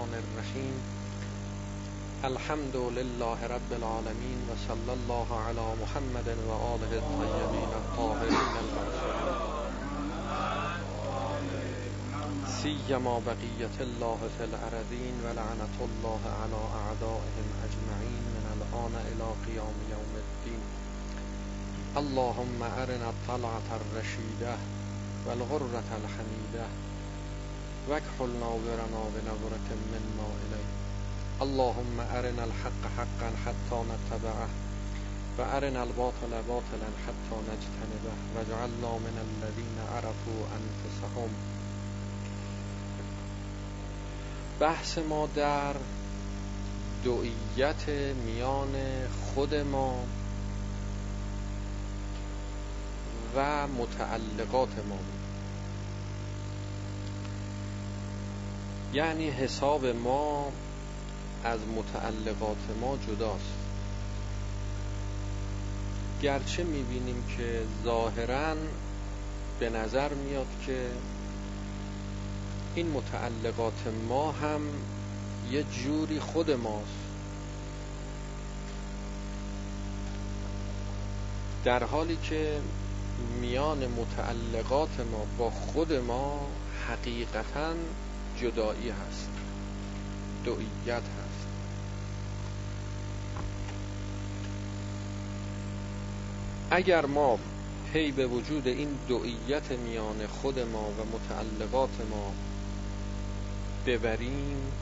الرحمن الرحیم. الحمد لله رب العالمين و صلی الله علی محمد و آله الطیبین الطاهرین المعصومین سیما بقیت الله فی الارضین و لعنت الله علی اعدائهم اجمعین من الان الى قیام یوم الدین. اللهم ارنا الطلعة الرشیده والغرة الحمیده واكحل ناظرنا بنظرة منا إليه. اللهم أرنا الحق حقا حتى نتبعه وأرنا الباطل باطلا حتى نجتنبه واجعلنا من الذين عرفوا أنفسهم. بحث ما در دوئیت میان خود ما و متعلقات ما بود. یعنی حساب ما از متعلقات ما جداست. گرچه می‌بینیم که ظاهرا به نظر میاد که این متعلقات ما هم یه جوری خود ماست. در حالی که میان متعلقات ما با خود ما حقیقتا جدایی هست. دوئیت هست. اگر ما پی به وجود این دوئیت میان خود ما و متعلقات ما ببریم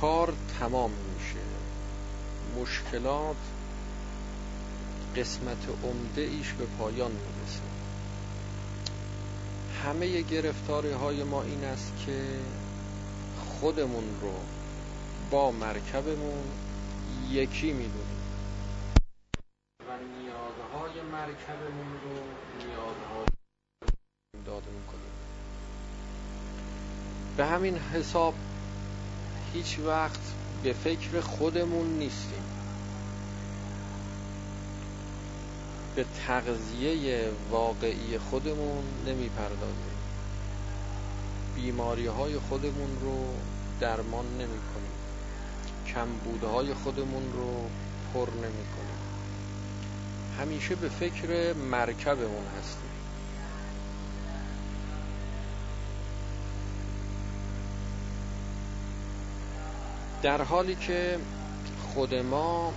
کار تمام میشه. مشکلات قسمت عمده ایش به پایان می‌رسه. همه گرفتاری های ما این است که خودمون رو با مرکبمون یکی می‌دونیم. و نیازهای مرکبمون رو نیازهای داده می‌کنیم. به همین حساب هیچ وقت به فکر خودمون نیستیم. به تغذیه واقعی خودمون نمی‌پردازیم. بیماری های خودمون رو درمان نمی کنیم کمبودهای خودمون رو پر نمی کنیم همیشه به فکر مرکبمون هستیم. در حالی که خود ما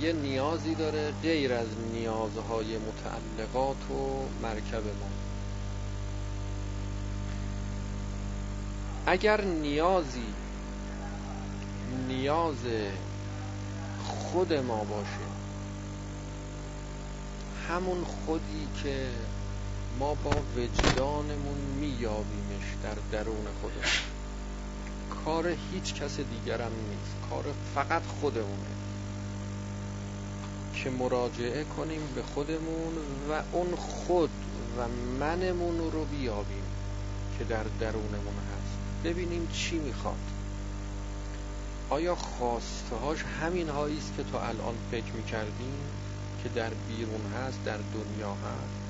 یه نیازی داره غیر از نیازهای متعلقات و مرکب ما. اگر نیازی نیاز خود ما باشه همون خودی که ما با وجدانمون میابیمش در درون خودمون. کار هیچ کس دیگرم نیست. کار فقط خودمونه. که مراجعه کنیم به خودمون و اون خود و منمون رو بیابیم که در درونمون هست. ببینیم چی می‌خواد. آیا خواستهاش همین هایی است که تو الان فکر می‌کردیم که در بیرون هست در دنیا هست؟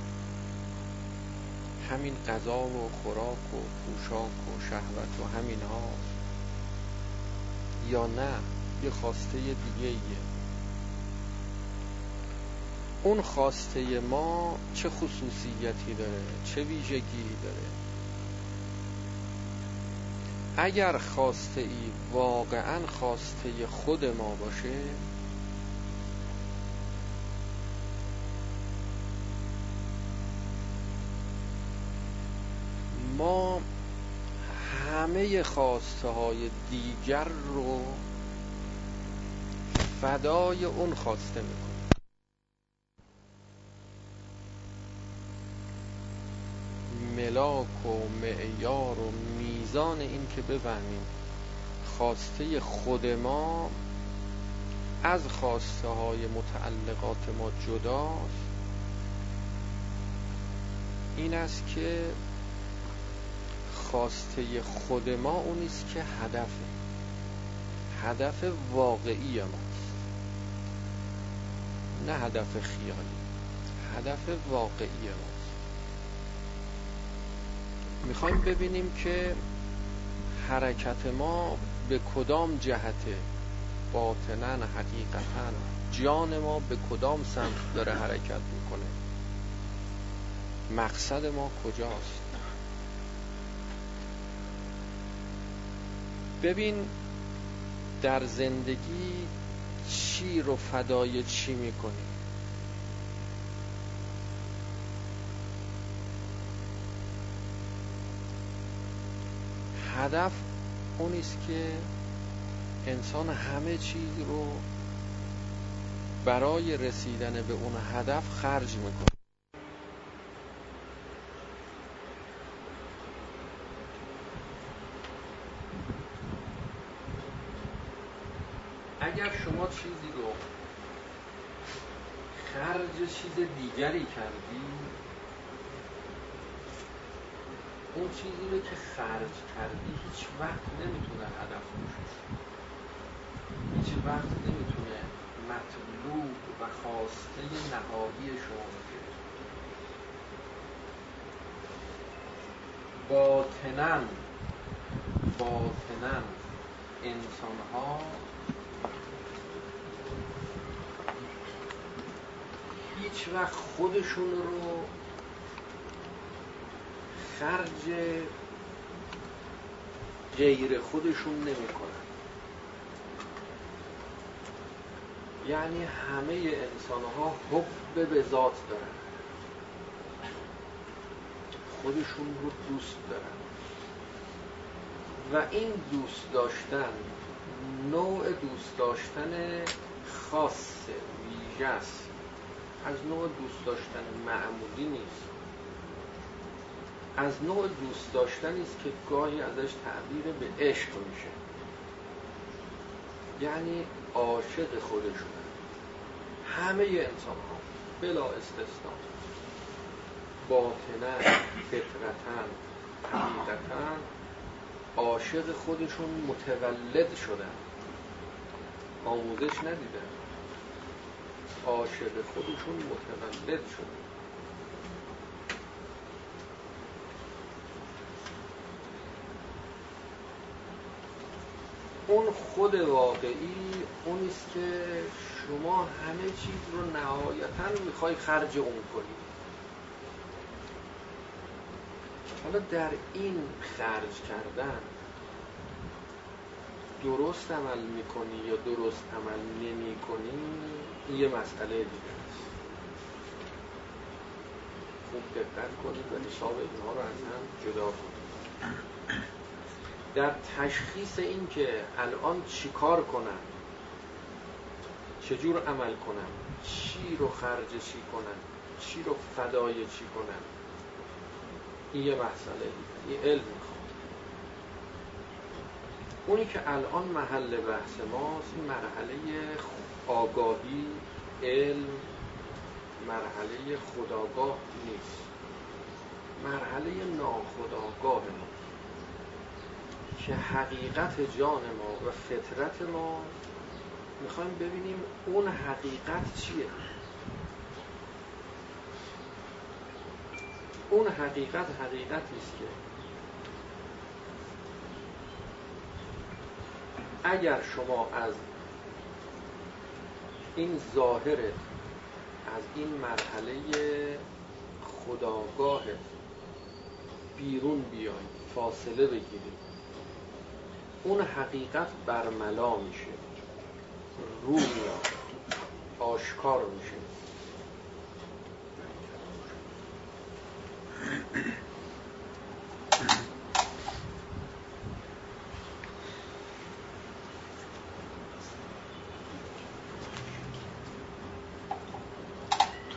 همین غذا و خوراک و پوشاک و شهوت و همین هاست. یا نه یه خواسته دیگه ایه. اون خواسته ما چه خصوصیتی داره چه ویژگی داره؟ اگر خواسته ای واقعا خواسته خود ما باشه ما همه خواسته های دیگر رو فدای اون خواسته می‌کنیم. ملاک و معیار و میزان این که بفهمیم. خواسته خود ما از خواسته های متعلقات ما جداست. این است که خواسته خود ما اونیست که هدفه هدف واقعی ماست. نه هدف خیالی هدف واقعی ما می‌خوایم ببینیم که حرکت ما به کدام جهته باطنا حقیقتا جان ما به کدام سمت داره حرکت می‌کنه؟ مقصد ما کجاست؟ ببین در زندگی چی رو فدای چی می‌کنی؟ هدف اونیست که انسان همه چیز رو برای رسیدن به اون هدف خرج می‌کنه. اگر شما چیزی رو خرج چیز دیگری کردی اون چیزی رو که خرج کردی هیچ وقت نمی‌تونه هدف باشه هیچ وقت نمی‌تونه مطلوب و خواسته نهایی شما باشه باطنا باطنا انسان ها هیچ وقت خودشون رو خرج غیر خودشون نمی‌کنن. یعنی همه انسان ها حب به ذات دارن. خودشون رو دوست دارن. و این دوست داشتن نوع دوست داشتن خاص ویژه است. از نوع دوست داشتن معمولی نیست. از نوع دوست داشتنی است که گاهی ازش تعبیر به عشق میشه. یعنی عاشق خودشون همه انسان ها بلا استثنا باطنا فطرتا حقیقتا عاشق خودشون متولد شدن. آموزش ندیدن عاشق خودشون متولد شدن. خود واقعی اونیست که شما همه چیز رو نهایتا می‌خوای خرج اون کنی. حالا در این خرج کردن درست عمل می‌کنی یا درست عمل نمی کنی یه مسئله دیگه است. خوب دقت کنید و حساب اینها رو از هم جدا کنید. در تشخیص این که الان چیکار کنم چجور عمل کنم چی رو خرج چی کنم چی رو فدای چی کنم این یه مسئله این علم می‌خواد اونی که الان محل بحث ماست این مرحله آگاهی علم مرحله خداگاه نیست. مرحله ناخداگاه ما. که حقیقت جان ما و فطرت ما می‌خوایم ببینیم اون حقیقت چیه؟ اون حقیقت حقیقتی است که. اگر شما از این ظاهرت از این مرحله خداگاهت بیرون بیای فاصله بگیرید. اون حقیقت برملا میشه. رو میاد. آشکار میشه.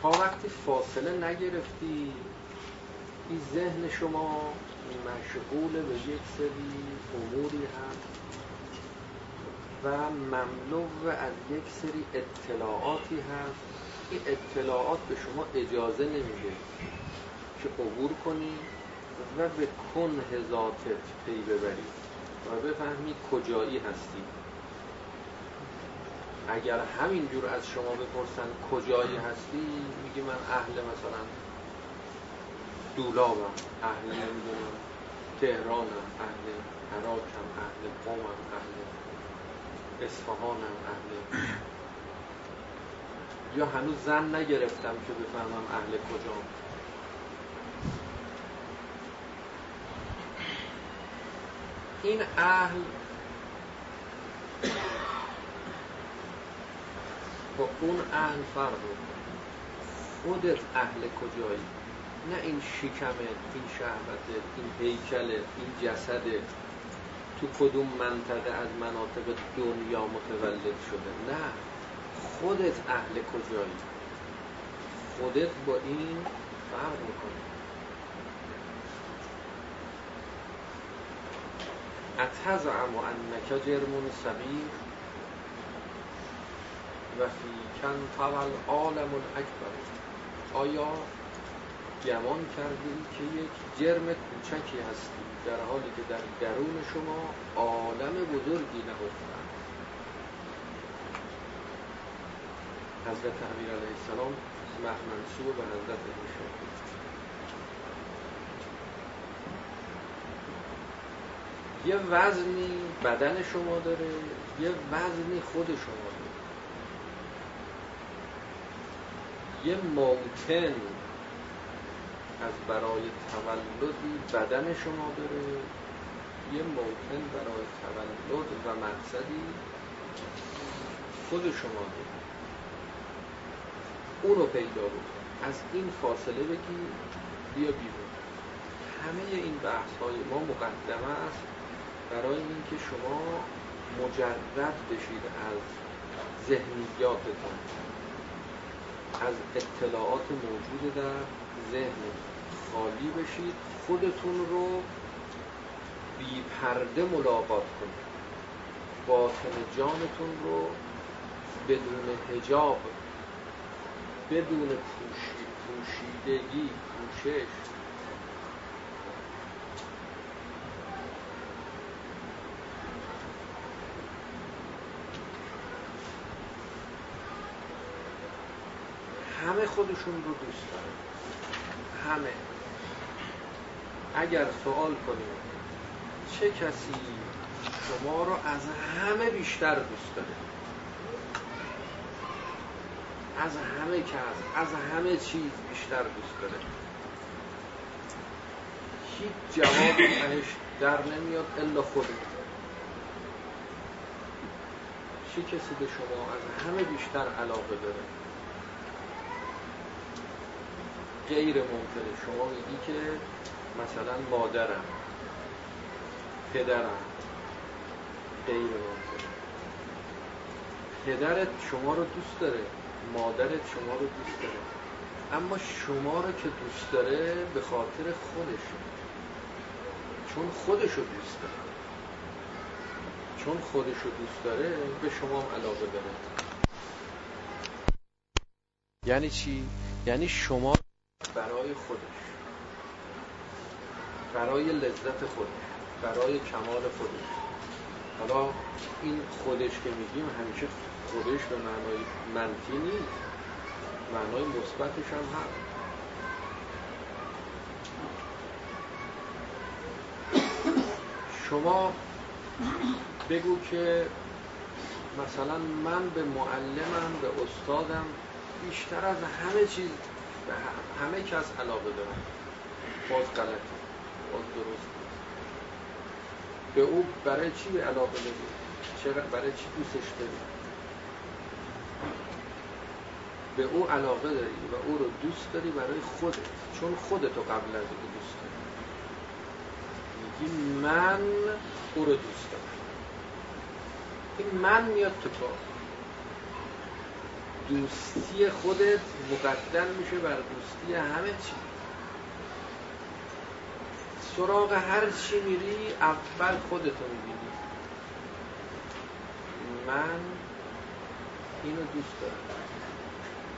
تا وقتی فاصله نگرفتی این ذهن شما مشغول به یک سری اموری هست و مملو از یک سری اطلاعاتی هست. این اطلاعات به شما اجازه نمیده که عبور کنی و به کنه ذاتت پی ببری و بفهمی کجایی هستی. اگر همینجور از شما بپرسن کجایی هستی میگی من اهل مثلا دولابم اهل نمی‌دونم. تهرانم اهل عراقم اهل قومم اهل اصفهانم اهل یا هنوز زن نگرفتم که بفهمم اهل کجام. این اهل با اون اهل فرق خودت اهل کجایی؟ نه این شکمه این شهوته این هیکله این جسده. تو کدوم منطقه از مناطق دنیا متولد شده؟ نه. خودت اهل کجایی؟ خودت با این فرق می‌کنه اتزعم انک جرمون صغیر و فی کن طول عالم اکبر آیا گمان کردی که یک جرم کوچکی هستی در حالی که در درون شما عالم بزرگی نهفته. حضرت امیر علیه السلام منصوب به حضرت میشه یه وزنی بدن شما داره یه وزنی خود شما داره. یه موتن از برای تولدی بدن شما داره. یه موتن برای تولد و مقصدی خود شما داره. او رو پیدا بود از این فاصله بگی بیا بیرون. همه این بحث های ما مقدمه است برای اینکه شما مجرد بشید از ذهنیاتتون از اطلاعات موجود در ذهن خالی بشید. خودتون رو بی پرده ملاقات کنید. باطن جانتون رو بدون هجاب بدون پوشیدگی پوشش همه خودشون رو دوست دارن. همه. اگر سوال کنیم چه کسی شما رو از همه بیشتر دوست داره؟ از همه کس از همه چیز بیشتر دوست داره. هیچ جوابی ازش در نمیاد الا خودت. چه کسی به شما از همه بیشتر علاقه داره؟ غیر ممکنه شما میگی که مثلا مادرم پدرم غیر ممکنه پدرت شما رو دوست داره مادرت شما رو دوست داره. اما شما رو که دوست داره به خاطر خودشه. چون خودشو دوست داره. چون خودشو دوست داره به شما علاقه داره. یعنی چی؟ یعنی شما برای خودش. برای لذت خودش. برای کمال خودش. حالا این خودش که میگیم همیشه خودش به معنای منفی نیست. معنای مثبتش هم هست. شما بگو که مثلا من به معلمم به استادم بیشتر از همه چیز به همه کس علاقه دارم باز غلط باز درست به او برای چی علاقه داری؟ برای چی دوستش داری؟ به او علاقه داری و او رو دوست داری برای خودت چون خودتو قبل از او دوست داری. میگی من او رو دوست دارم. این من میاد تو کار. دوستی خودت مقدم میشه بر دوستی همه چی. سراغ هر چی میری اول خودتو می‌بینی. من اینو دوست دارم.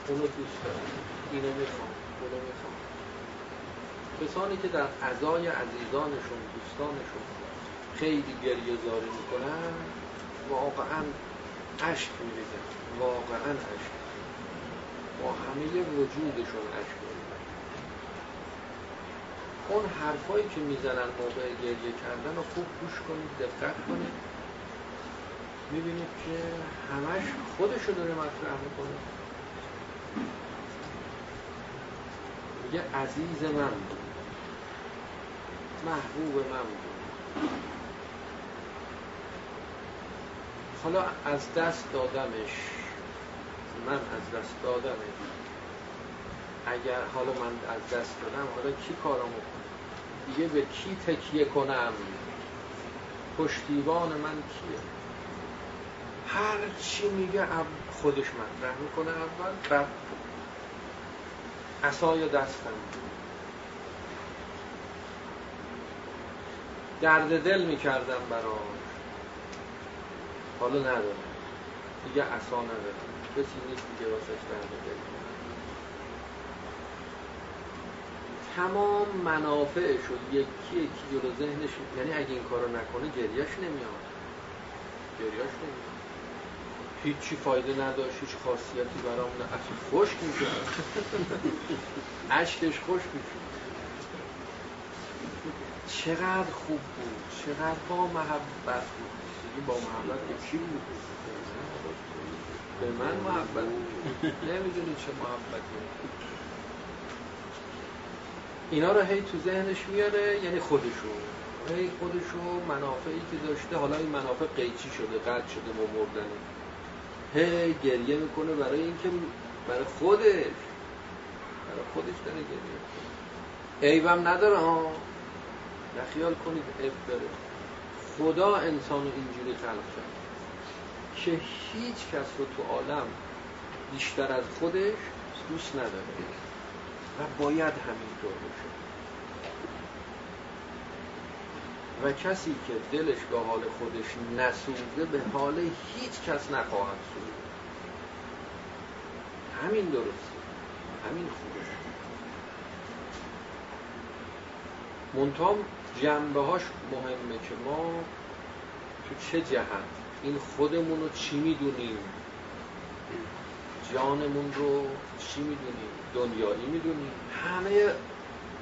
اونو دوست دارم. اینو می‌خوام. اونو می‌خوام. کسانی که در ازای عزیزانشون دوستانشون خیلی گریه زاری می‌کنن واقعا عشق میریزن. واقعا عشق با همه وجودشون میریزن اون حرفایی که می‌زنن موقع گریه کردن رو خوب گوش کنید دقت کنید. می‌بینید که همش خودشو داره مطرح می‌کنه. میگه عزیز من بود محبوب من. بود حالا از دست دادمش من از دست دادمش اگر حالا من از دست دادم حالا کی کارمو کنه؟ دیگه به کی تکیه کنم؟ پشتیبان من کیه؟ هر چی میگه خودش مطرح می‌کنه اول بعد اصای دستم. درد دل می‌کردم براش حالا ندارم. دیگه اصا ندارم. کسی نیست دیگه دل تمام منافعش و یکی یکی جلو ذهنش یعنی اگه این کارو نکنه گریهش نمیاد. گریهش نمیاد. هیچی فایده نداشت هیچ خاصیتی برام نه. اصلا خوش میشه عشقش خوش میشه چقدر خوب بود. چقدر با محبت بود. با محبت به کی بود؟ به من محبت. نمی‌دونی چه محبتی. اینا رو هی تو ذهنش میاره یعنی خودشو. هی خودشو منافعی که داشته حالا این منافع قیچی شده قد شده مردنه هی گریه می‌کنه برای اینکه برای خودش. برای خودش داره گریه عیبم نداره ها. نخیال کنید عیب داره. خدا انسان رو اینجوری خلق کرد. که هیچ کس رو تو عالم بیشتر از خودش دوست نداره. و باید همینطور باشه. و کسی که دلش به حال خودش نسوزه به حال هیچ کس نخواهد سود همین درست همین خوبه. منتها جنبه هاش مهمه که ما تو چه جهت این خودمون رو چی می‌دونیم؟ جانمون رو چی می‌دونیم؟ دنیایی می‌دونیم. همه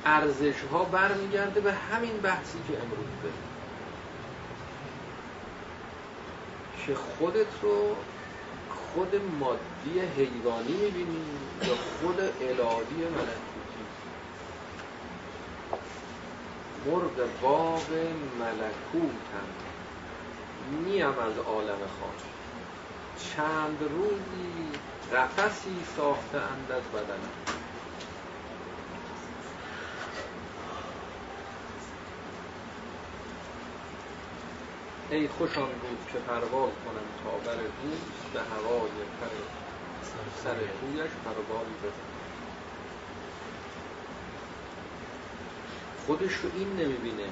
ارزش ها برمیگرده به همین بحثی که امروز داریم. که خودت رو خود مادی حیوانی می‌بینی یا خود الهی ملکوتی. مرغ باغ ملکوتم نیم از عالم خاک. چند روزی قفسی ساخته اند از بدنم ای خوش آن بود که پرواز کنم تا بر دوست به هوای پر سر کویش پروازی بزن خودش رو این نمی‌بینه.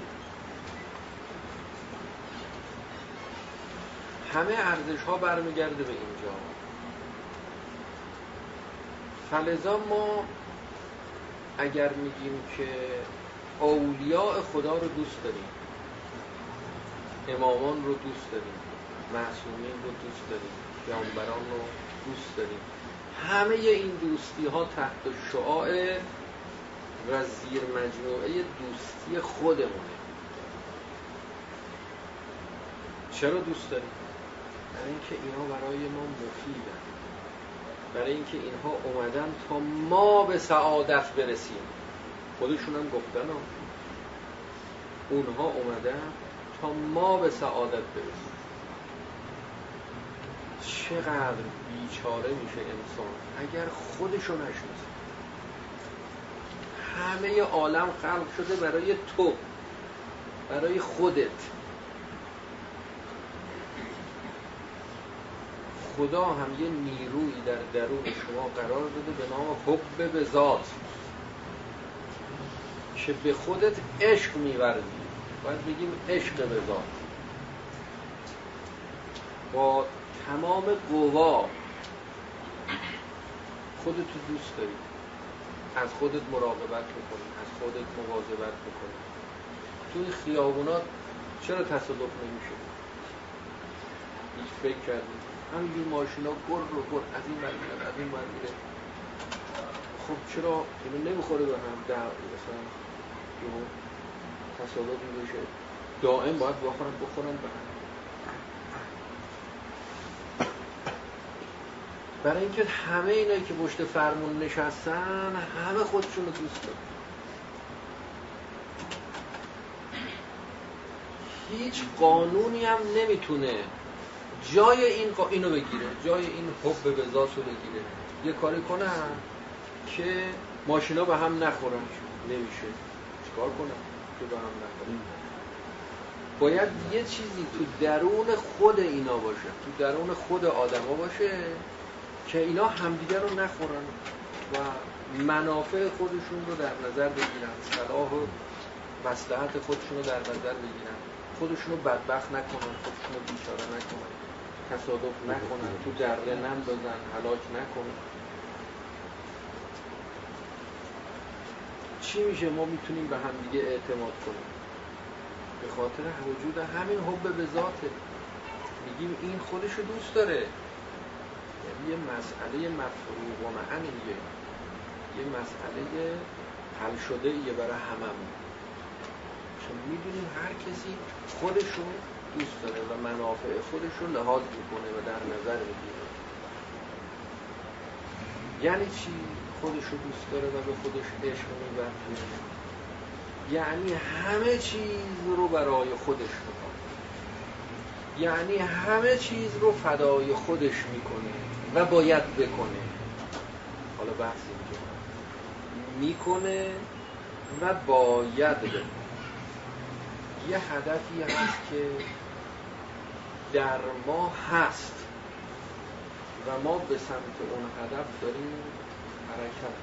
همه ارزش ها برمیگرده به اینجا فلزا ما اگر میگیم که اولیاء خدا رو دوست داریم امامان رو دوست داریم معصومین رو دوست داریم پیامبران رو دوست داریم همه این دوستی ها تحت شعاع و زیر مجموعه دوستی خودمونه چرا دوست داریم؟ برای اینکه اینا برای ما مفیدن. برای اینکه اینها اومدن تا ما به سعادت برسیم. خودشون هم گفتن اونها اومدن تا ما به سعادت برسیم. چقدر بیچاره میشه انسان. اگر خودشو نشناسه. همه عالم خلق شده برای تو. برای خودت. خدا هم یه نیرویی در درون شما قرار داده به نام حب به ذات که به خودت عشق میورزی باید بگیم عشق به ذات. با تمام قوا خودت دوست داری. از خودت مراقبت می‌کنی از خودت مواظبت می‌کنی توی خیابونات چرا تصادف نمیشه هیچ فکر کردیم همینجور ماشینا گر رو گر از این بر از این بر میره خب چرا؟ اینو نمی‌خوره به هم در مثلا تصادفی بشه. دائم باید بخورن بخورن به برای اینکه همه اینایی که پشت فرمون نشستن همه خودشون رو دوست دارن. هیچ قانونی هم نمی‌تونه جای این اینو بگیره جای این حب به رو بگیره. یه کاری کنن که ماشینا به هم نخورن. نمیشه. چیکار کنم که به هم نخورن؟ باید یه چیزی تو درون خود اینا باشه. تو درون خود آدما باشه که اینا همدیگر رو نخورن و منافع خودشون رو در نظر بگیرن. صلاح و مسلحت خودشون رو در نظر بگیرن. خودشون رو بدبخت نکنن خودشون رو بیچاره نکنن. تصادف نکنن تو دره نندازن هلاک نکنن چی میشه؟ ما می‌تونیم به همدیگه اعتماد کنیم. به خاطر وجود همین حب به ذاته. میگیم این خودشو دوست داره. یعنی یه مسئله مفروغ و معنیه. یه مسئله حل شده ایه برای هممون. چون می‌دونیم هر کسی خودشو دوست داره و منافع خودش رو لحاظ می‌کنه و در نظر می‌گیره. یعنی چی خودش رو دوست داره و به خودش عشق میبرده یعنی همه چیز رو برای خودش می‌کنه یعنی همه چیز رو فدای خودش می‌کنه و باید بکنه. حالا بحث می‌کنه و باید بکنه. یه هدفی هست که در ما هست. و ما به سمت اون هدف داریم حرکت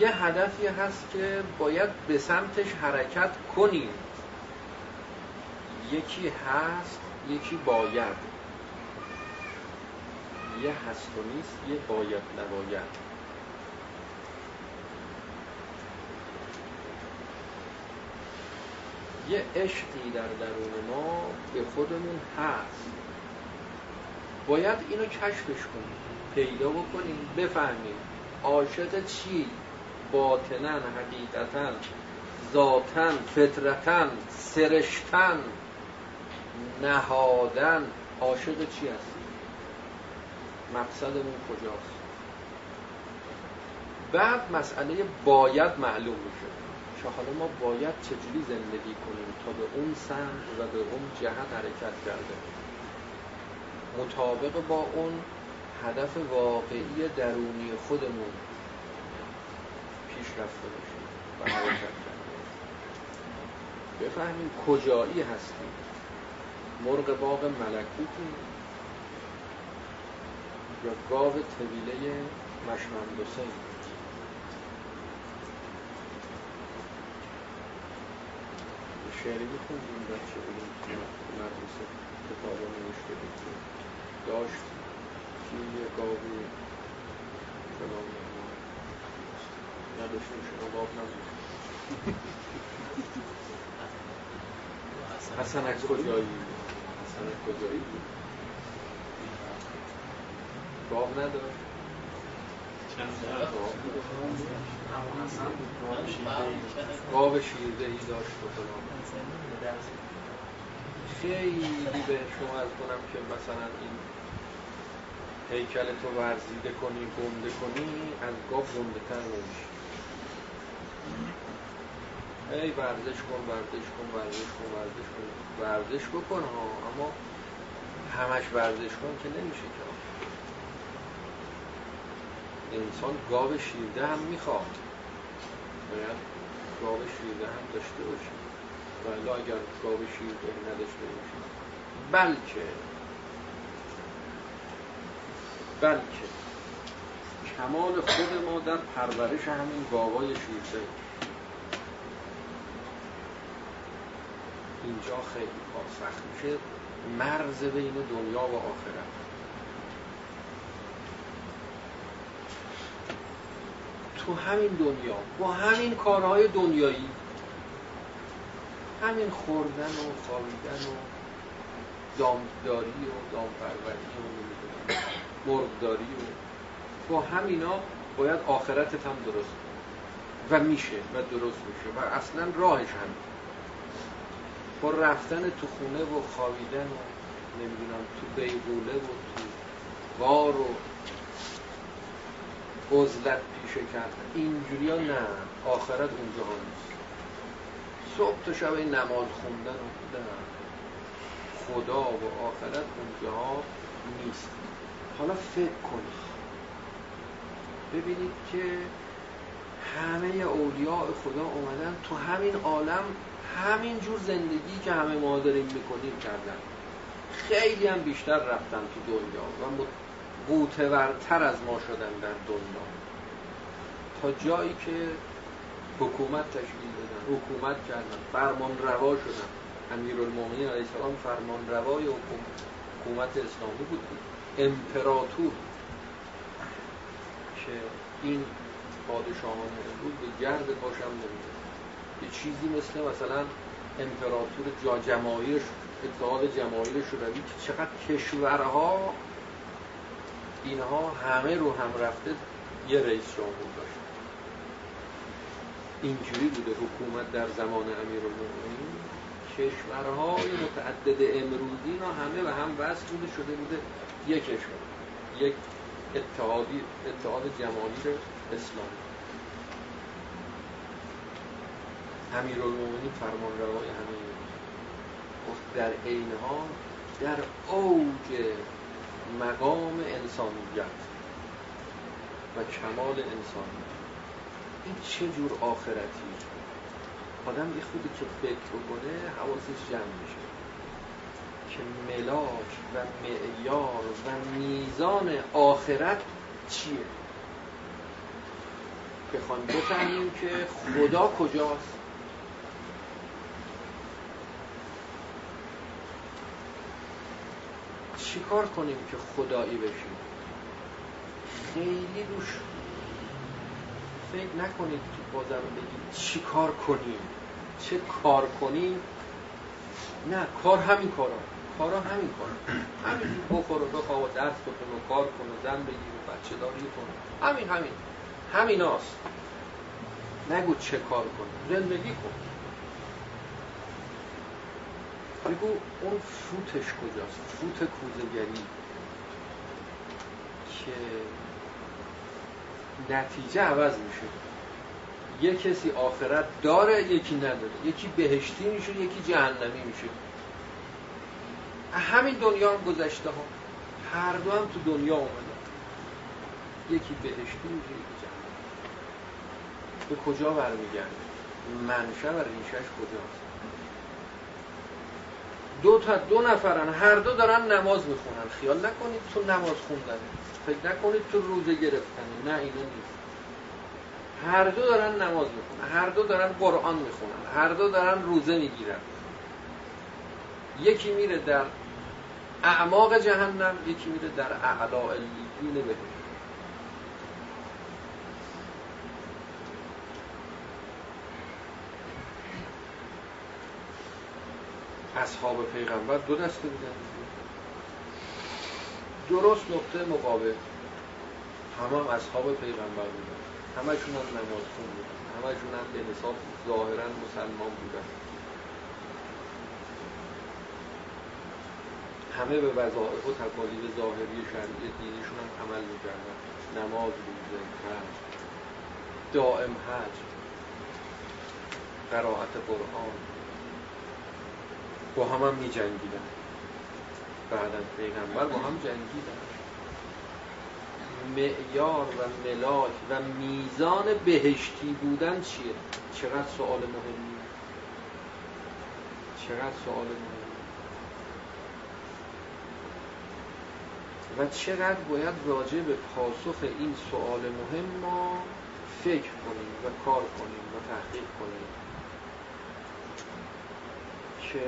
یه هدفی هست که باید به سمتش حرکت کنیم. یکی هست یکی باید. یه هست و نیست یه باید نباید. یه عشقی در درون ما به خودمون هست. باید اینو کشفش کنیم پیدا بکنیم بفهمیم عاشق چی؟ باطنا حقیقتا ذاتا فطرتا سرشتن نهادن. عاشق چی هست؟ مقصدمون کجاست؟ بعد مسئله باید معلوم میشه. که حالا ما باید چجوری زندگی کنیم تا به اون سمت و به اون جهت حرکت کرده مطابق با اون هدف واقعی درونی خودمون پیش رفته باشیم و حرکت کرده بفهمیم کجایی هستیم. مرغ باغ ملکوتی یا گاو طویله مشمندوسه شعری میخوندیم بچه بودیم که مدرسه کتاب نوشته بود. داشت که یه گاوی فلان نداشتیم شما گاو نبود. حسن از کجایی؟ حسن از کجایی بود؟ گاو نداشت. گاو شیرده ای داشت و خیلی به شما از کنم که مثلا این هیکل تو ورزیده کنی گنده کنی از گاو گنده تر نمیشه. ای ورزش کن ورزش کن ورزش کن ورزش کن. ورزش بکن ها اما همش ورزش کن که نمیشه که انسان گاو شیرده هم می‌خواد. باید گاو شیرده هم داشته باشه. ولی اگر گاو شیرده نداشته باشه. بلکه بلکه کمال خود ما در پرورش همین گاوای شیرده. اینجا خیلی کار سخت میشه. مرز بین دنیا و آخرت. تو همین دنیا با همین کارهای دنیایی. همین خوردن و خوابیدن و دامداری و دامپروری و مرغداری و با همینا باید آخرتت هم درست و میشه و درست میشه و اصلا راهش هم با رفتن تو خونه و خوابیدن و نمی‌دونم تو بیغوله و تو بار و عزلت پیشه کردن اینجوری ها نه؟ آخرت اونجا ها نیست. صبح تا شب این نماز خوندن و نه. خدا و آخرت اونجا ها نیست. حالا فکر کنید. ببینید که همه اولیاء خدا اومدن تو همین عالم همین جور زندگی که همه ما داریم می‌کنیم کردن. خیلی هم بیشتر رفتن تو دنیا. و قوتورتر از ما شدن در دنیا. تا جایی که حکومت تشکیل دادن حکومت کردن فرمان روا شدن. امیر المومنین علیه السلام فرمان روای حکومت اسلامی بود. امپراتور. که این پادشاهان امروز به گرد پاشم نمیده یه چیزی مثل مثلا امپراتور جا جماهیر اتحاد جماهیر شوروی که چقدر کشورها اینها همه رو هم رفته یه رئیس جمهور داشت. اینجوری بوده حکومت در زمان امیر کشورهای متعدد امروزی ها همه و هم وصل بوده شده بوده یک کشور یک اتحادی اتحاد جماهیر اسلامی. امیر فرمان روای همه در عین حال در اوج مقام انسانیت و کمال انسانیت. این چه جور آخرتی؟ آدم یه خودی که فکر کنه حواسش جمع میشه. که ملاک و معیار و میزان آخرت چیه؟ بخوایم بفهمیم که خدا کجاست. چیکار کنیم که خدایی بشیم؟ خیلی روش فکر نکنید که بازم بگید چی کار کنیم؟ چه کار کنیم؟ نه کار همین کارا. کارا همین کار همین بخور و بخواه و درس بکن و کار کن و زن بگیر و بچه داری کن. همین همین. همین هاست نگو چه کار کن زندگی کن. بگو اون فوتش کجاست؟ فوت کوزگری که نتیجه عوض میشه. یه کسی آخرت داره یکی نداره. یکی بهشتی میشه یکی جهنمی میشه. همین دنیا هم گذشته ها. هر دو هم تو دنیا اومده یکی بهشتی میشه یکی جهنمی. به کجا برمیگرده؟ منشه و ریشش کجاست؟ دو تا دو نفرن هر دو دارن نماز می‌خونن. خیال نکنید تو نماز خوندن. فکر نکنید تو روزه گرفتن. نه اینو نیست. هر دو دارن نماز می‌خونن. هر دو دارن قرآن می‌خونن. هر دو دارن روزه می‌گیرن. یکی میره در اعماق جهنم یکی میره در اعلا الیین بهش. اصحاب پیغمبر دو دسته بودن. درست نقطه مقابل. همه هم اصحاب پیغمبر بودن. همشون هم نماز خون بودن. همشون هم به حساب ظاهرا مسلمان بودن. همه به وظائف و تکالیف ظاهری شرعی دینیشون هم عمل می‌کردن. نماز روزه حج دائم حج قرائت قرآن. با هم هم می جنگیدن بعد از پیغمبر با هم جنگیدن. معیار و ملاک و میزان بهشتی بودن چیه؟ چقدر سوال مهمی؟ چقدر سوال مهمی؟ و چقدر باید راجع به پاسخ این سوال مهم ما فکر کنیم و کار کنیم و تحقیق کنیم. که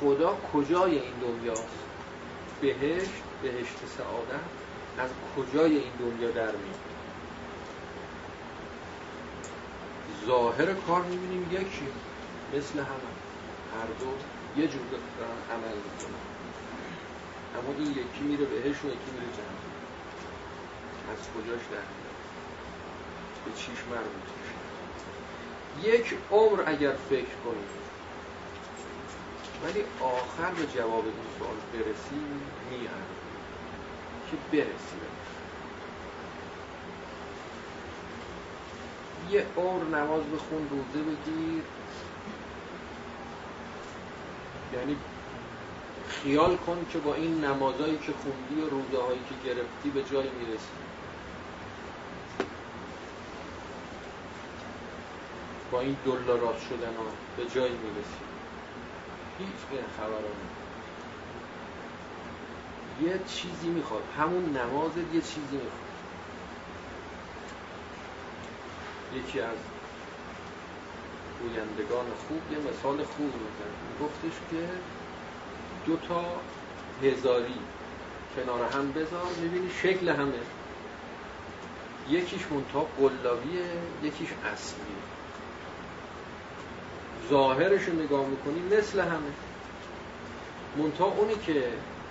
خدا کجای این دنیاست؟ بهشت بهشت سعادت. از کجای این دنیا در میاد؟ ظاهر کار می‌بینیم یکی مثل همه. هر دو یه جور دارن عمل می‌کنن. اما این یکی میره بهش و یکی میره جهنم. از کجاش در میاد؟ به چیش مربوط یک عمر اگر فکر کنید ولی آخر به جواب این سوال برسی میان که برسی یه عمر نماز بخون روزه بگیر. یعنی خیال کن که با این نمازهایی که خوندی و روزه هایی که گرفتی به جایی می‌رسی. با این دلارات شدن ها به جایی می‌رسی. هیچ به خبر یه چیزی می‌خواد. همون نمازت یه چیزی می‌خواد. یکی از گویندگان خوب یه مثال خوب میزن گفتش که دو تا هزاری کنار هم بذار می‌بینی شکل همه. یکیش منتها قلابیه یکیش اصلیه. ظاهرش رو نگاه می‌کنی مثل همه. منتها اونی که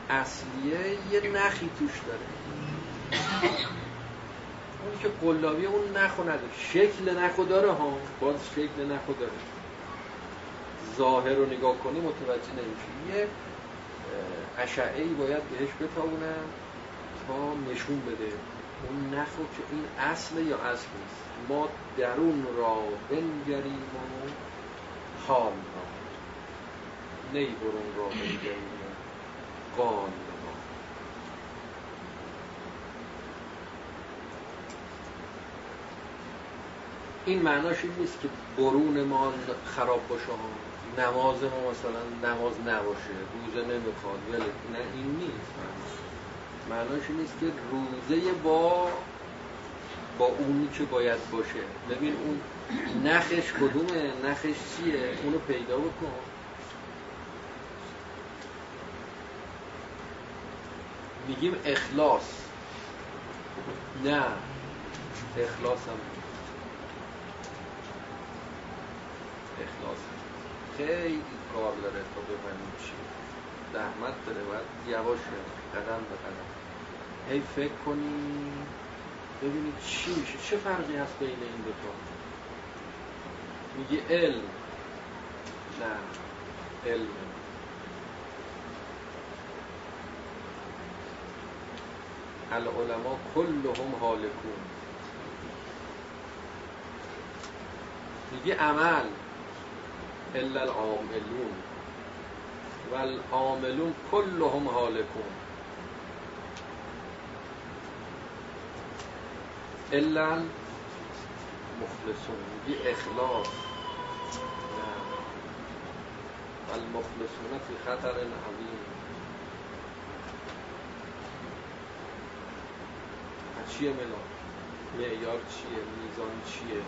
اصلیه یه نخی توش داره. اونی که قلابی اون نخو نداره. شکل نخو داره ها باز شکل نخو داره. ظاهر رو نگاه کنی متوجه نمیشه یه ای باید بهش بتاونم تا نشون بده اون نخو که این اصل یا اصل نیست. ما درون را بنگریم و حال را نی برون را قال را این معناش این نیست که برون ما خراب باشه. نماز ما مثلا نماز نباشه روزه نمی‌خواد ولی نه این نیست معناش این نیست که روزه با با اونی که باید باشه. ببین اون نخش کدومه نخش چیه؟ اونو پیدا بکن. میگیم اخلاص. نه اخلاص هم. اخلاص. خیلی کار داره تا بفهمیم چی. زحمت داره باید یواش قدم به قدم. هی فکر کنی ببینید چی میشه. چه فرقی هست بین این دوتا؟ میگه علم نه علم العلماء کلهم حالکون. میگه عمل. الا العاملون. و العاملون کلهم حالکون. الا المخلصون میگه اخلاص. و المخلصون فی خطر عظیم چیه ملا؟ معیار چیه؟ میزان چیه؟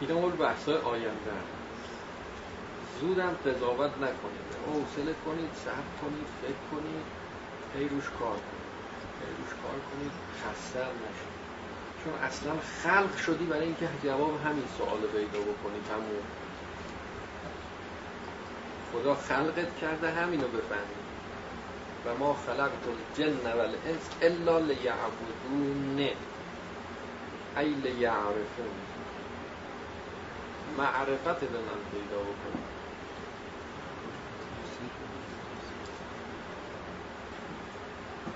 اینا اول بحثای آینده. زودم قضاوت نکنید. حوصله کنید صبر کنید فکر کنید. هی روش کار کنید. هی روش کار کنید. خسته نشید. چون اصلا خلق شدی برای اینکه جواب همین سوال پیدا بکنید همون خدا خلقت کرده همینو بفهمید و ما خلقت الجن والانس الا لیعبدون ای لیعرفون. معرفت به من پیدا بکنید.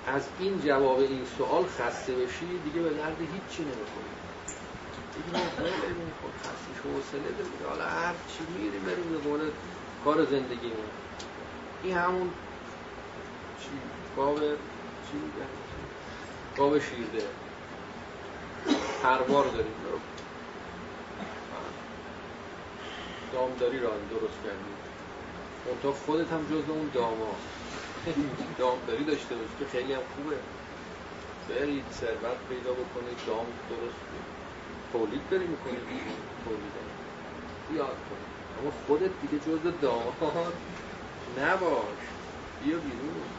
از این جواب این سوال خسته بشی دیگه به درد هیچی نمی‌خوری. دیگه ما میخور خستش حوصله داریم حالا هر چی میری بریم به قول کار زندگیمون. این همون چی؟ گاو چی؟ میگن گاو شیرده. هر بار داریم. دامداری را درست کردیم اون خودت هم جز اون داما. دامداری داشته باشی که خیلی هم خوبه. برید ثروت پیدا بکنید دام درست تولید داری می‌کنید تولید. یاد کنید اما خودت دیگه جز داماد نباش. بیا بیرون.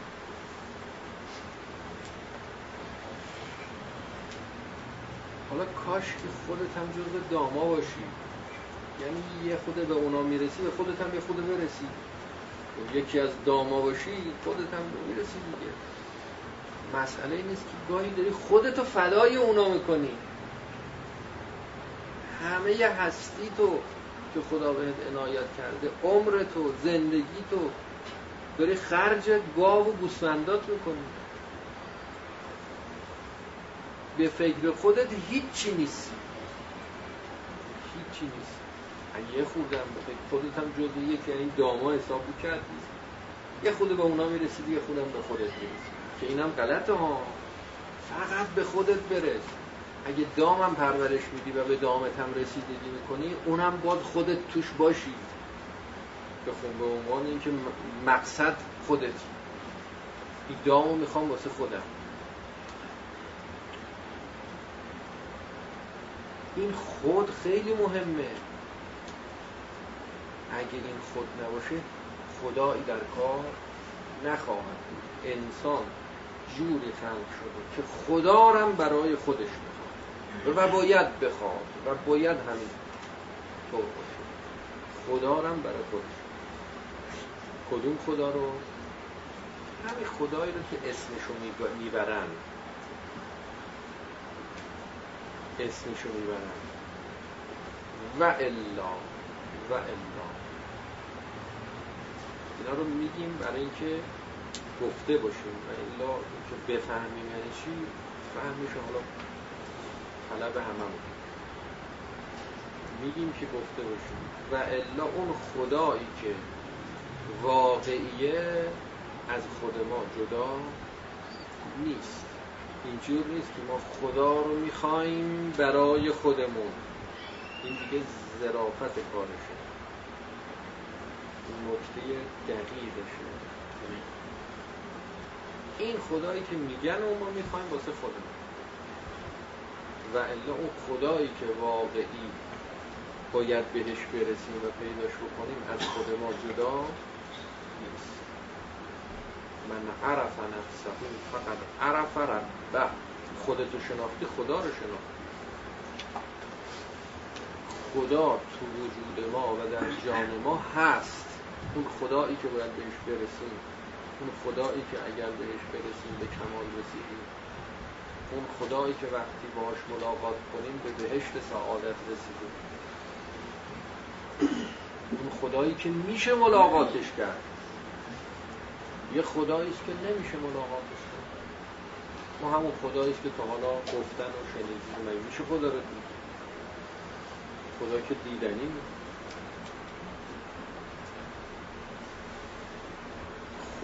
حالا کاش که خودت هم جز داما باشی. یعنی یه خود به اونا می‌رسی به خودت هم یه خود برسی. یکی از داما باشی خودت هم می‌رسی دیگه. مسئله نیست که گاهی داری خودتو فدای اونا می‌کنی. همه هستی تو که خدا بهت عنایت کرده عمر تو زندگی تو داری خرج گاو و گوسفندات می‌کنی. به فکر خودت هیچی نیستی. هیچی نیست یه خوردم به خودت هم جز یکی این داما حساب کردی یه خود به اونا می‌رسیدی یه خودم به خودت می‌رسید که اینم غلطه ها. فقط به خودت برس. اگه دامم پرورش میدی و به دامت هم رسیدگی می‌کنی اونم باید خودت توش باشی. بخون به عنوان اینکه مقصد خودت. این دامو می‌خوام واسه خودم. این خود خیلی مهمه. اگه این خود نباشه خدایی در کار نخواهد انسان جوری خلق شده که خدا رم برای خودش بخواد و باید بخواد و باید همین طور باشه. خدا رم برای خودش. کدوم خدا رو؟ همین خدایی رو که اسمشو می‌برن. اسمشو می‌برن. و الا و الا. اینا رو میگیم برای اینکه گفته باشیم و الا که بفهمیم یعنی چی؟ فهمش حالا طلب همه میگیم که گفته باشیم. و الا اون خدایی که واقعیه از خود ما جدا نیست. اینجور نیست که ما خدا رو می‌خوایم برای خودمون. این دیگه ظرافت کارشه. نکته دقیقشه. این خدایی که میگن و ما می‌خوایم واسه خودمون. و الا اون خدایی که واقعی باید بهش برسیم و پیداش بکنیم از خود ما جدا نیست. من عرف نفسه فقط عرف ربه. خودتو شناختی خدا رو شناختی. خدا تو وجود ما و در جان ما هست. اون خدایی که باید بهش برسیم اون خدایی که اگر بهش برسیم به کمال رسیدیم. اون خدایی که وقتی باش ملاقات کنیم به بهشت سعادت رسیدیم. اون خدایی که میشه ملاقاتش کرد. یه خدایی است که نمیشه ملاقاتش کرد. ما همون خدایی است که تا حالا گفتن و شنیدیم. میشه خدا رو دید؟ خدا که دیدنی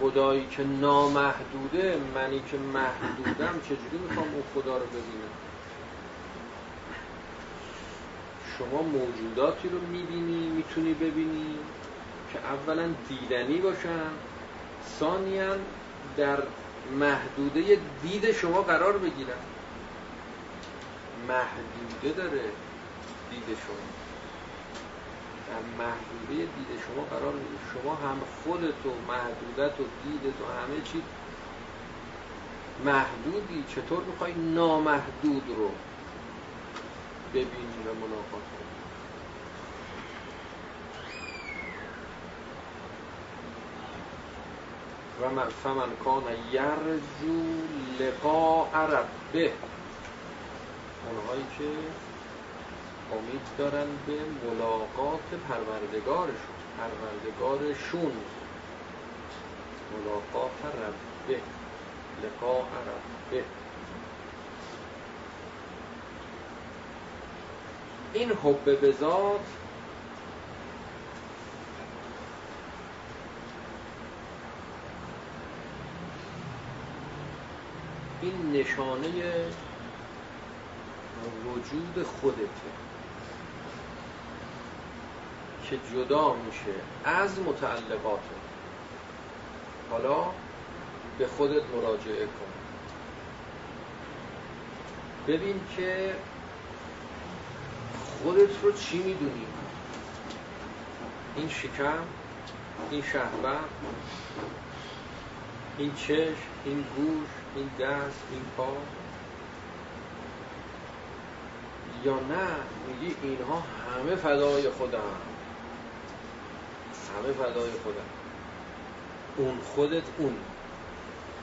خدایی که نامحدوده منی که محدودم چجوری می‌خوام اون خدا رو ببینم؟ شما موجوداتی رو می‌بینی می‌تونی ببینی که اولا دیدنی باشن ثانیا در محدوده دید شما قرار بگیرن. محدوده داره دید شما. در محدوده دید. شما قرار شما هم خودت و محدودت و دیدت و همه چی محدودی. چطور می‌خوای نامحدود رو ببینی و ملاقات کنی؟ و فمن کان یرجو لقاء ربه. اونهایی که امید دارن به ملاقات پروردگارشون. پروردگارشون. ملاقات ربه. لقاء ربه. این حب به ذات این نشانه وجود خودته. که جدا میشه از متعلقات. حالا به خودت مراجعه کن. ببین که خودت رو چی می‌دونی؟ این شکم این شهوت این چشم این گوش این دست این پا. یا نه میگی اینها همه فدای خودم همه فدای خودم اون خودت اون.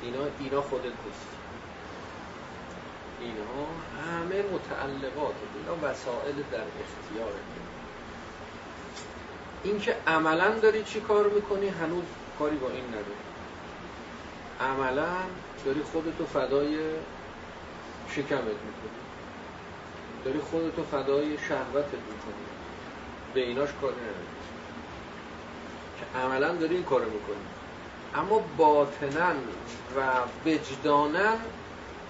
اینا اینا خودت نیست. اینها همه متعلقات. اینا وسائل در اختیار اینکه عملا داری چی کار می‌کنی هنوز کاری با این نداری. عملا داری خودتو فدای شکمت می‌کنی. داری خودتو فدای شهوتت می‌کنی. به ایناش کاری نداری. عملا داری این کارو می‌کنی اما باطنا و وجدانا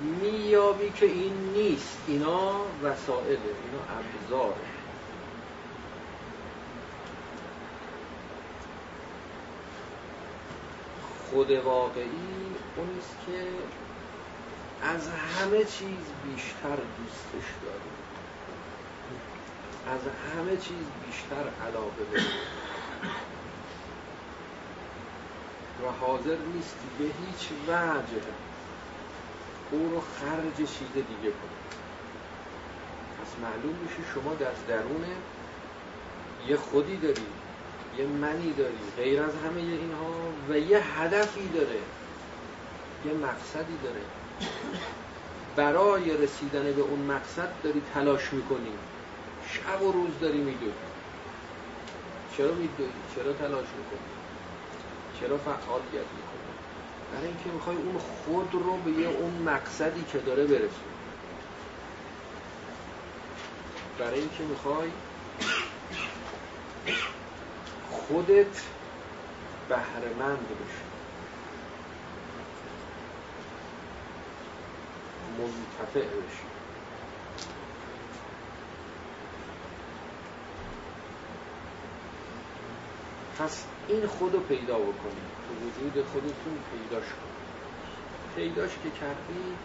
میابی که این نیست. اینا وسائله اینا ابزاره خود واقعی اونیست که از همه چیز بیشتر دوستش داری از همه چیز بیشتر علاقه داری و حاضر نیستی به هیچ وجه او رو خرج چیز دیگه کنی پس معلوم میشه شما در درون یه خودی داری یه منی داری غیر از همه اینها و یه هدفی داره یه مقصدی داره برای رسیدن به اون مقصد داری تلاش می‌کنی شب و روز داری میدوی چرا میدوی؟ چرا تلاش می‌کنی؟ چرا فعالیت می‌کنی؟ برای اینکه می‌خوای اون خود رو به یه اون مقصدی که داره برسونی برای اینکه می‌خوای خودت بهرهمند بشی. منتفع بشی. پس این خود رو پیدا بکنید تو وجود خودتون پیداش کنید پیداش که کردی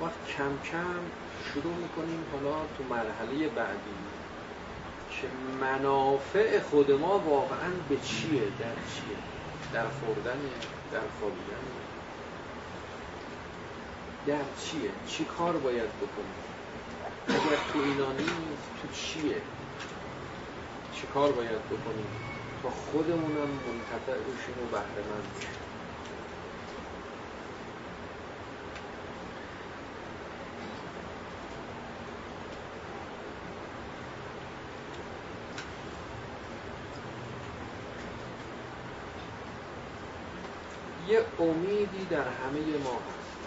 وقت کم کم شروع می‌کنیم حالا تو مرحله بعدی. که منافع خود ما واقعا به چیه؟ در چیه؟ در خوردن در خوابیدن؟ در چیه؟ چی کار باید بکنیم؟ اگر تو اینا نیست تو چیه؟ چی کار باید بکنیم؟ خودمونم منتفع بشیم و بهره مند یه امیدی در همه ما هست.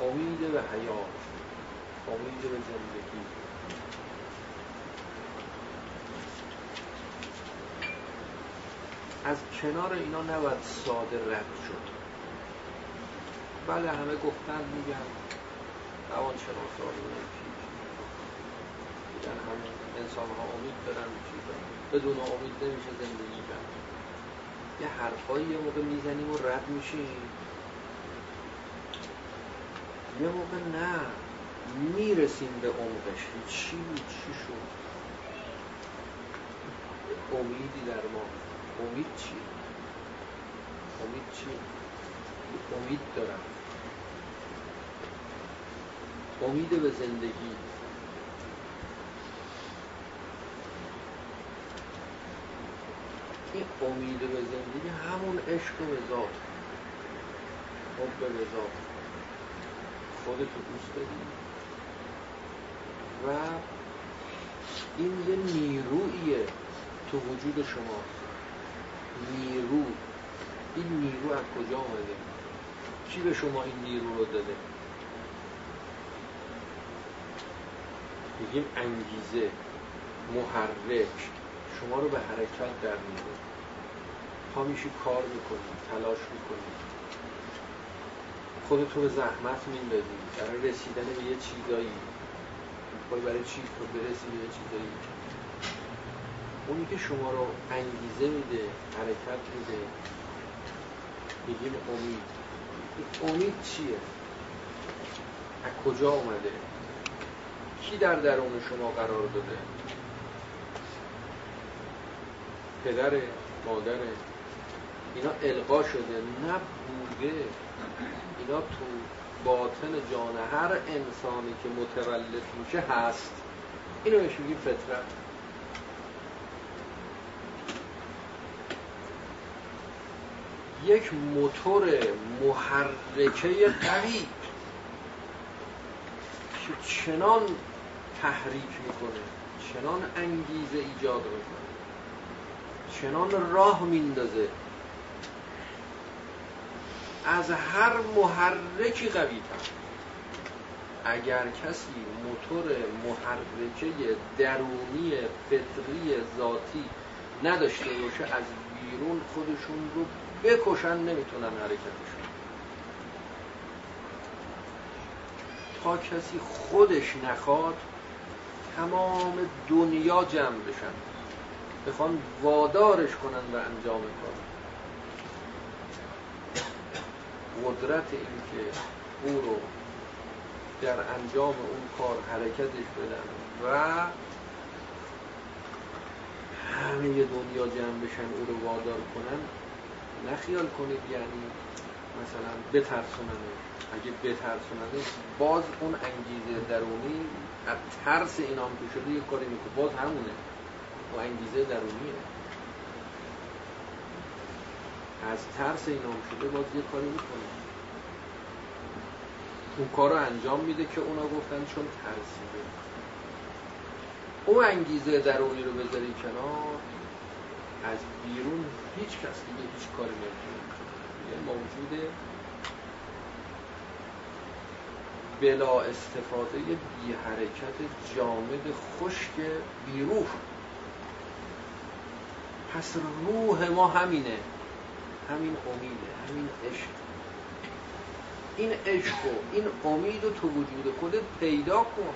امید به حیات امید به زندگی. از کنار اینا نباید ساده رد شد. بله همه گفتن میگن روان شناسا میگن همه انسان ها امید دارن بدون امید نمیشه زندگی کرد. یه حرفایی یه موقع می‌زنیم و رد میشیم. یه موقع نه می‌رسیم به عمقش. چی چی شد؟ امیدی در ما. امید چی؟ امید چی؟ امید دارم امید به زندگی این امید به زندگی همون عشق به ذات حب ذات خودتو دوست داری و این یه نیرویه تو وجود شما نیرو. این نیرو از کجا آمده؟ کی به شما این نیرو رو داده؟ میگیم انگیزه محرک. شما رو به حرکت در میده پا میشی کار می‌کنی تلاش می‌کنی. خودتو به زحمت میندازی. برای رسیدن به یه چیزایی. می‌خوای برای چی؟ برسی به یه چیزایی. اونی که شما رو انگیزه میده حرکت میده میگیم امید. امید چیه؟ از کجا اومده؟ کی در درون شما قرار داده؟ پدر مادر. اینا القا شده نه بوده. اینا تو باطن جان هر انسانی که متولد میشه هست. اینو بهش میگیم فطرت. یک موتور محرکه قوی که چنان تحریک می‌کنه چنان انگیزه ایجاد می‌کنه چنان راه میندازه. از هر محرکی قوی تر. اگر کسی موتور محرکه درونی فطری ذاتی نداشته باشه از بیرون خودشون رو بکشن نمی‌تونن حرکتشون. تا کسی خودش نخواد تمام دنیا جمع بشن. بخوان وادارش کنن به انجام کار. قدرت این که او رو در انجام اون کار حرکتش بدن و همه دنیا جمع بشن او رو وادار کنن. نخیال کنید یعنی مثلا بترسوننش. اگه بترسوننش باز اون انگیزه درونی از ترس اینام که شده یه کاری می‌کنه. باز همونه. و انگیزه درونیه. از ترس اینام شده باز یه کاری می‌کنه. اون کار رو انجام میده که اونا گفتن چون ترسیده. اون انگیزه درونی رو بذاری کنار. از بیرون هیچ کس دیگه هیچ کاری نمی‌تونه یه موجود بلا استفاده بی حرکت جامد خشک بیروح. پس روح ما همینه. همین امیده همین عشق. این عشق و این امید و تو وجود خودت پیدا کن.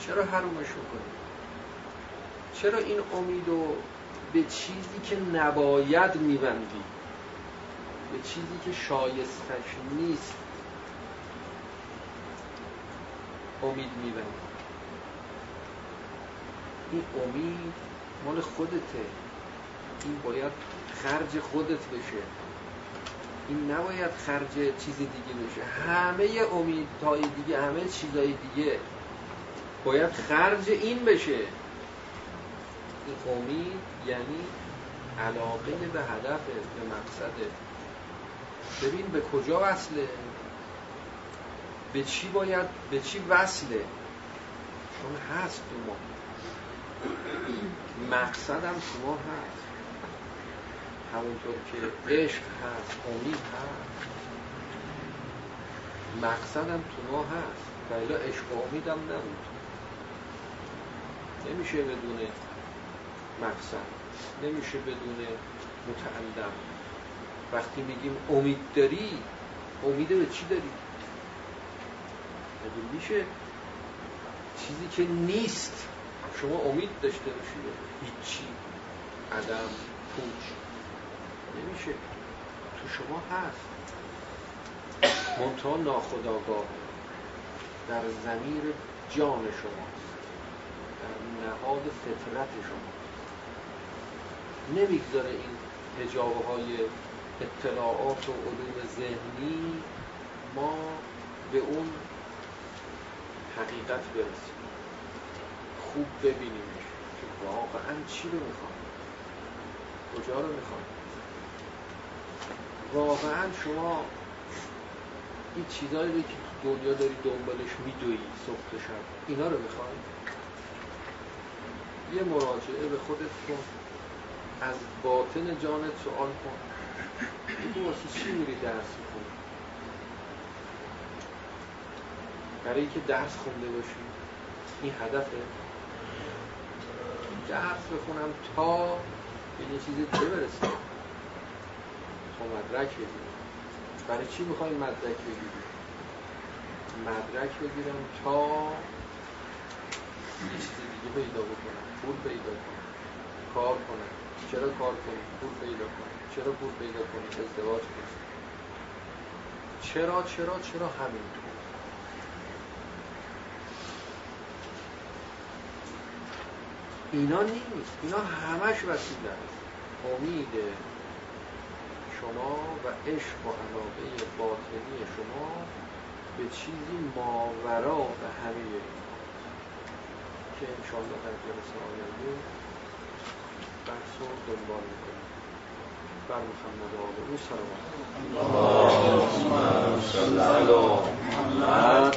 چرا حرومش می‌کنی چرا این امید رو به چیزی که نباید میبندی؟ به چیزی که شایستش نیست امید میبندی. این امید مال خودته. این باید خرج خودت بشه. این نباید خرج چیز دیگه بشه. همه امیدهای دیگه همه چیزهای دیگه. باید خرج این بشه. این امید یعنی علاقه به هدف به مقصده ببین به کجا وصله؟ به چی باید به چی وصله؟ چون هست تو ما. مقصدم شما هست. همونطور که عشق هست امید هست. مقصدم تو ما هست. و عشق و امیدم نبود. نمیشه بدون مقصد نمیشه بدون متعلم. وقتی میگیم امید داری امید به چی داری؟ مگه میشه چیزی که نیست شما امید داشته باشید هیچی. عدم پوچ. نمیشه. تو شما هست. منتها ناخداگاه در زمیر جان در نهاد فطرت شما. نمی‌گذاره این هجابه های اطلاعات و علوم ذهنی ما به اون حقیقت برسیم. خوب ببینیمش که واقعا چی رو می‌خوام. کجا رو می‌خوام. واقعا شما این چیزایی که دنیا داری دنبالش میدویی صبح شب اینا رو می‌خوای؟ یه مراجعه به خودت کن. از باطن جانت سوال کن. تو واسه چی میری درس می‌کنی برای اینکه درس خونده باشی. این هدفه. درس بخونم تا به یه چیز دیگه برسیم تا مدرک بگیرم برای چی می‌خوای مدرک بگیری؟ مدرک بگیرم تا یه چیز دیگه پیدا بکنم پول پیدا کنم کار کنم. چرا کار کنی پول پیدا کنی چرا پول پیدا کنی ازدواج کنی چرا چرا چرا همین اینا نیست. اینا همش وسیله امید شما و عشق و علاقه باطنی شما به چیزی ماورا به همه که انشاءالله در جلسه آینده بحث رو دنبال می‌کنیم. بر محمد و آل او صلوات اللهم صل علی محمد